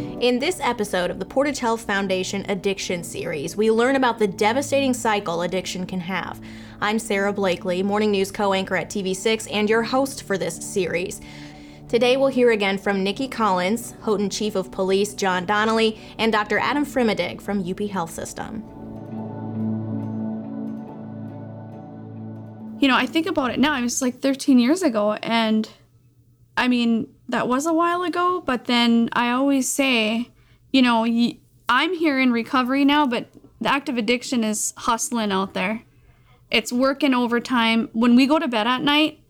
In this episode of the Portage Health Foundation Addiction Series, we learn about the devastating cycle addiction can have. I'm Sarah Blakely, morning news co anchor at TV6, and your host for this series. Today, we'll hear again from Nikki Collins, Houghton Chief of Police John Donnelly, and Dr. Adam Frimadig from UP Health System. You know, I think about it now, it was like 13 years ago, and I mean, that was a while ago, but then I always say, you know, I'm here in recovery now, but the active addiction is hustling out there. It's working overtime. When we go to bed at night,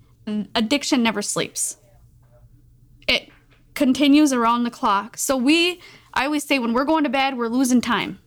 addiction never sleeps. It continues around the clock. So we, I always say, when we're going to bed, we're losing time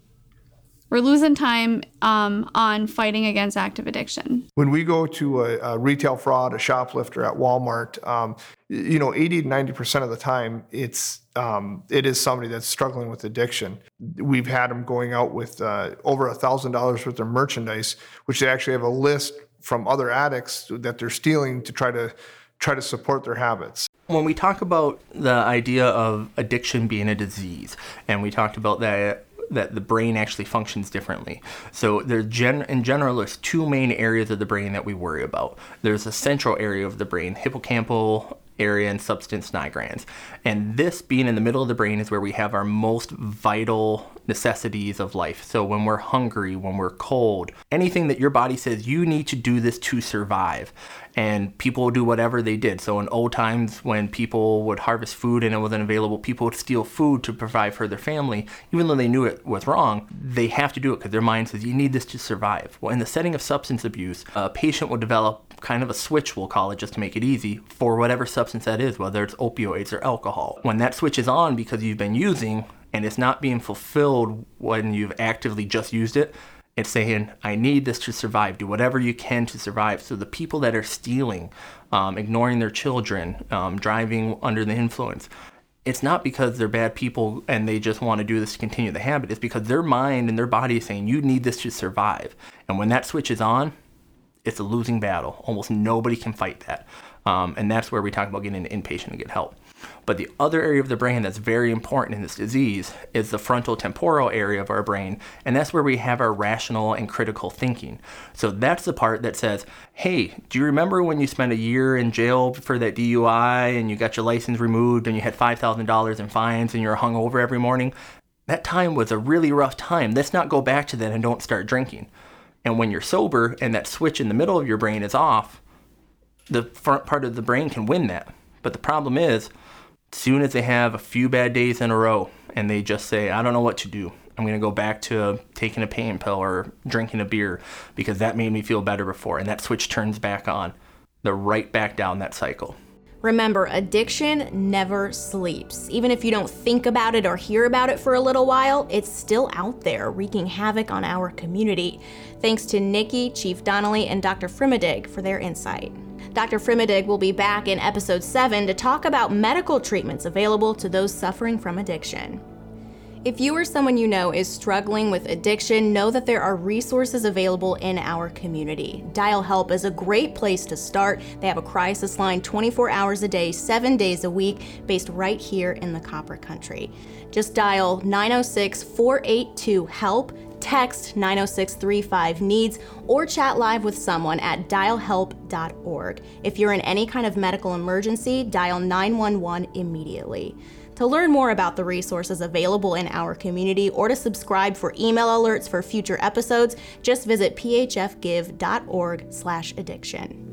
we're losing time um, on fighting against active addiction. When we go to a, a retail fraud, a shoplifter at Walmart, um, you know, 80 to 90 percent of the time, it's um, it is somebody that's struggling with addiction. We've had them going out with uh, over a thousand dollars worth of merchandise, which they actually have a list from other addicts that they're stealing to try to try to support their habits. When we talk about the idea of addiction being a disease, and we talked about that that the brain actually functions differently. So there's gen- in general there's two main areas of the brain that we worry about. There's a central area of the brain, hippocampal area and substance nigrans. And this being in the middle of the brain is where we have our most vital necessities of life. So when we're hungry, when we're cold, anything that your body says you need to do this to survive and people do whatever they did. So in old times when people would harvest food and it wasn't available, people would steal food to provide for their family, even though they knew it was wrong. They have to do it because their mind says you need this to survive. Well, in the setting of substance abuse, a patient will develop kind of a switch, we'll call it, just to make it easy, for whatever substance that is, whether it's opioids or alcohol. When that switch is on because you've been using and it's not being fulfilled when you've actively just used it, it's saying, I need this to survive. Do whatever you can to survive. So the people that are stealing, um, ignoring their children, um, driving under the influence, it's not because they're bad people and they just want to do this to continue the habit. It's because their mind and their body is saying, you need this to survive. And when that switch is on, it's a losing battle. Almost nobody can fight that. Um, and that's where we talk about getting an inpatient to get help. But the other area of the brain that's very important in this disease is the frontal temporal area of our brain, and that's where we have our rational and critical thinking. So that's the part that says, hey, do you remember when you spent a year in jail for that DUI and you got your license removed and you had $5,000 in fines and you're hung over every morning? That time was a really rough time. Let's not go back to that and don't start drinking. And when you're sober and that switch in the middle of your brain is off, the front part of the brain can win that. But the problem is, soon as they have a few bad days in a row and they just say, I don't know what to do. I'm going to go back to taking a pain pill or drinking a beer because that made me feel better before. And that switch turns back on. They're right back down that cycle. Remember, addiction never sleeps. Even if you don't think about it or hear about it for a little while, it's still out there wreaking havoc on our community. Thanks to Nikki, Chief Donnelly, and Dr. Frimadig for their insight. Dr. Frimadig will be back in episode 7 to talk about medical treatments available to those suffering from addiction. If you or someone you know is struggling with addiction, know that there are resources available in our community. Dial Help is a great place to start. They have a crisis line 24 hours a day, 7 days a week, based right here in the Copper Country. Just dial 906 482 HELP, text 90635 needs, or chat live with someone at dialhelp.org. If you're in any kind of medical emergency, dial 911 immediately. To learn more about the resources available in our community or to subscribe for email alerts for future episodes, just visit phfgive.org/addiction.